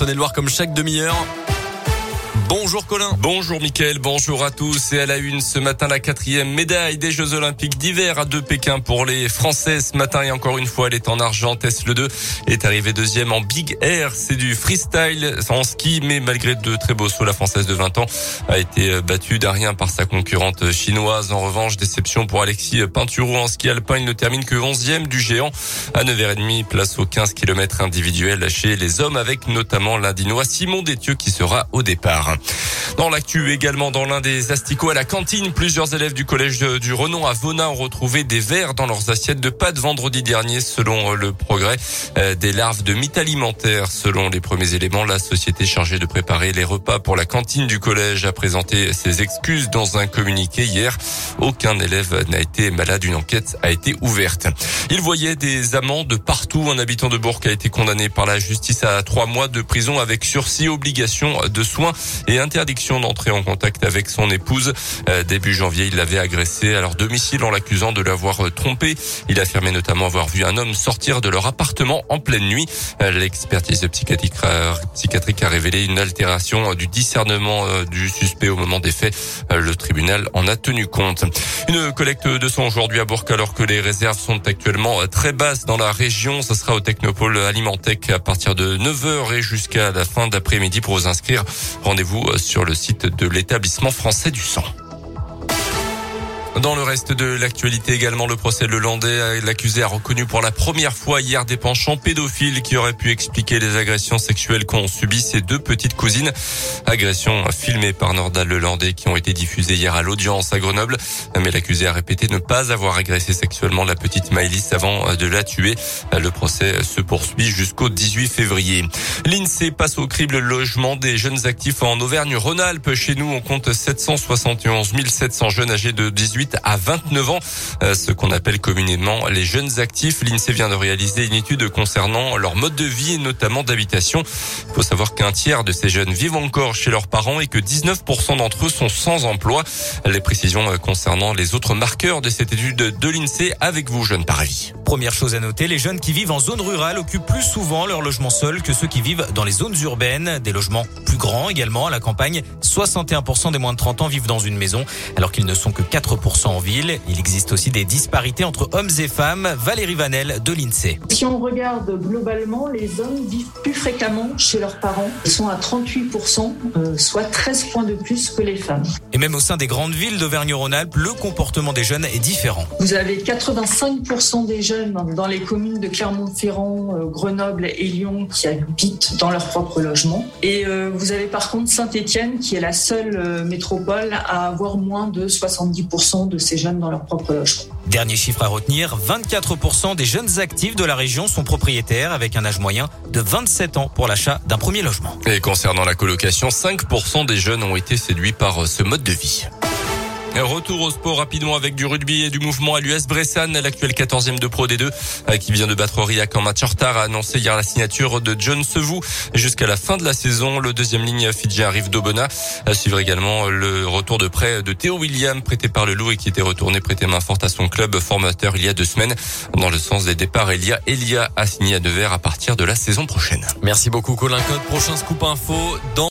Saône-et-Loire comme chaque demi-heure. Bonjour Colin. Bonjour Mickaël, bonjour à tous. Et à la une ce matin, la quatrième médaille des Jeux Olympiques d'hiver à deux Pékin pour les Français. Ce matin, et encore une fois, elle est en argent. Tess Le 2 est arrivée deuxième en Big Air. C'est du freestyle en ski, mais malgré de très beaux sauts, la Française de 20 ans a été battue d'un rien par sa concurrente chinoise. En revanche, déception pour Alexis Pinturo en ski alpin. Il ne termine que 11e du géant à 9h30, place aux 15 km individuels chez les hommes avec notamment l'Indinois Simon Détieux qui sera au départ. Dans l'actu également dans l'un des asticots à la cantine, plusieurs élèves du collège du Renon à Vona ont retrouvé des vers dans leurs assiettes de pâtes vendredi dernier selon le progrès euh, des larves de mythes alimentaires. Selon les premiers éléments, la société chargée de préparer les repas pour la cantine du collège a présenté ses excuses dans un communiqué hier. Aucun élève n'a été malade. Une enquête a été ouverte. Il voyait des amendes partout. Un habitant de Bourg a été condamné par la justice à trois mois de prison avec sursis, obligation de soins et interdiction d'entrer en contact avec son épouse. Euh, début janvier, il l'avait agressé à leur domicile en l'accusant de l'avoir euh, trompé. Il affirmait notamment avoir vu un homme sortir de leur appartement en pleine nuit. Euh, l'expertise psychiatrique, psychiatrique a révélé une altération du discernement du suspect au moment des faits. Le tribunal en a tenu compte. Une collecte de sang aujourd'hui à Bourg alors que les réserves sont actuellement très basses dans la région. Ce sera au Technopole Alimentec à partir de 9h et jusqu'à la fin d'après-midi pour vous inscrire. Rendez-vous sur le site de l'établissement français du sang. Dans le reste de l'actualité également, le procès Le Landais, l'accusé a reconnu pour la première fois hier des penchants pédophiles qui auraient pu expliquer les agressions sexuelles qu'ont subi ses deux petites cousines. Agressions filmées par Nordal Lelandais qui ont été diffusées hier à l'audience à Grenoble. Mais l'accusé a répété ne pas avoir agressé sexuellement la petite Maëlys avant de la tuer. Le procès se poursuit jusqu'au 18 février. L'INSEE passe au crible le logement des jeunes actifs en Auvergne-Rhône-Alpes. Chez nous, on compte 771 700 jeunes âgés de 18 à 29 ans, euh, ce qu'on appelle communément les jeunes actifs. L'INSEE vient de réaliser une étude concernant leur mode de vie et notamment d'habitation. Il faut savoir qu'un tiers de ces jeunes vivent encore chez leurs parents et que 19% d'entre eux sont sans emploi. Les précisions euh, concernant les autres marqueurs de cette étude de l'INSEE avec vous, jeunes Paravis. Première chose à noter, les jeunes qui vivent en zone rurale occupent plus souvent leur logement seul que ceux qui vivent dans les zones urbaines. Des logements plus grands également à la campagne. 61% des moins de 30 ans vivent dans une maison alors qu'ils ne sont que 4% en ville. Il existe aussi des disparités entre hommes et femmes. Valérie Vanel de l'INSEE. Si on regarde globalement, les hommes vivent plus fréquemment chez leurs parents. Ils sont à 38%, euh, soit 13 points de plus que les femmes. Et même au sein des grandes villes d'Auvergne-Rhône-Alpes, le comportement des jeunes est différent. Vous avez 85% des jeunes dans les communes de Clermont-Ferrand, euh, Grenoble et Lyon qui habitent dans leur propre logement. Et euh, vous avez par contre Saint-Étienne qui est la seule métropole à avoir moins de 70% de ces jeunes dans leur propre logement. Dernier chiffre à retenir, 24% des jeunes actifs de la région sont propriétaires avec un âge moyen de 27 ans pour l'achat d'un premier logement. Et concernant la colocation, 5% des jeunes ont été séduits par ce mode de vie. Retour au sport rapidement avec du rugby et du mouvement à l'US Bressan, l'actuel 14e de Pro D2, euh, qui vient de battre Aurillac en match en retard, a annoncé hier la signature de John Sevou jusqu'à la fin de la saison. Le deuxième ligne Fidji arrive d'Obona. À suivre également le retour de prêt de Théo William, prêté par le Loup et qui était retourné prêter main forte à son club formateur il y a deux semaines. Dans le sens des départs, Elia Elia a signé à Nevers à partir de la saison prochaine. Merci beaucoup Colin Code. Prochain scoop info dans